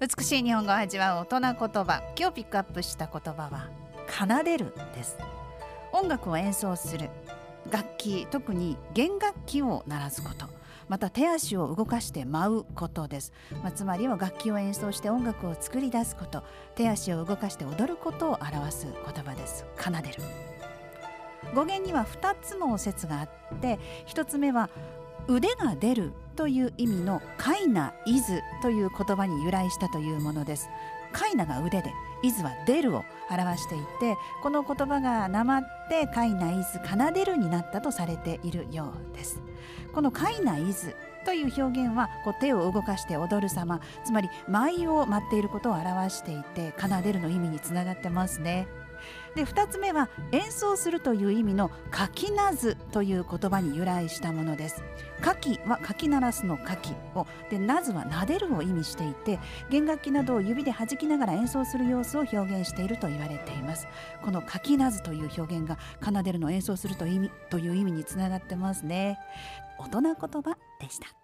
美しい日本語を味わう大人言葉今日ピックアップした言葉は奏でるです。音楽を演奏する楽器特に弦楽器を鳴らすこと。また手足を動かして舞うことです、まあ、つまりは楽器を演奏して音楽を作り出すこと。手足を動かして踊ることを表す言葉です。奏でる。語源には2つの説があって1つ目は腕が出るという意味の「カイナ・イズ」という言葉に由来したというものです。カイナが腕でイズは出るを表していてこの言葉がなまってカイナイズ奏でるになったとされているようですこのカイナイズという表現はこう手を動かして踊る様つまり舞を舞っていることを表していて奏でるの意味につながってますねで2つ目は演奏するという意味の「かきなず」という言葉に由来したものです。かきはかき鳴らすのかきを。でなずはなでるを意味していて弦楽器などを指で弾きながら演奏する様子を表現していると言われています。このかきなずという表現が奏でるのを演奏するという意味という意味につながってますね。大人言葉でした。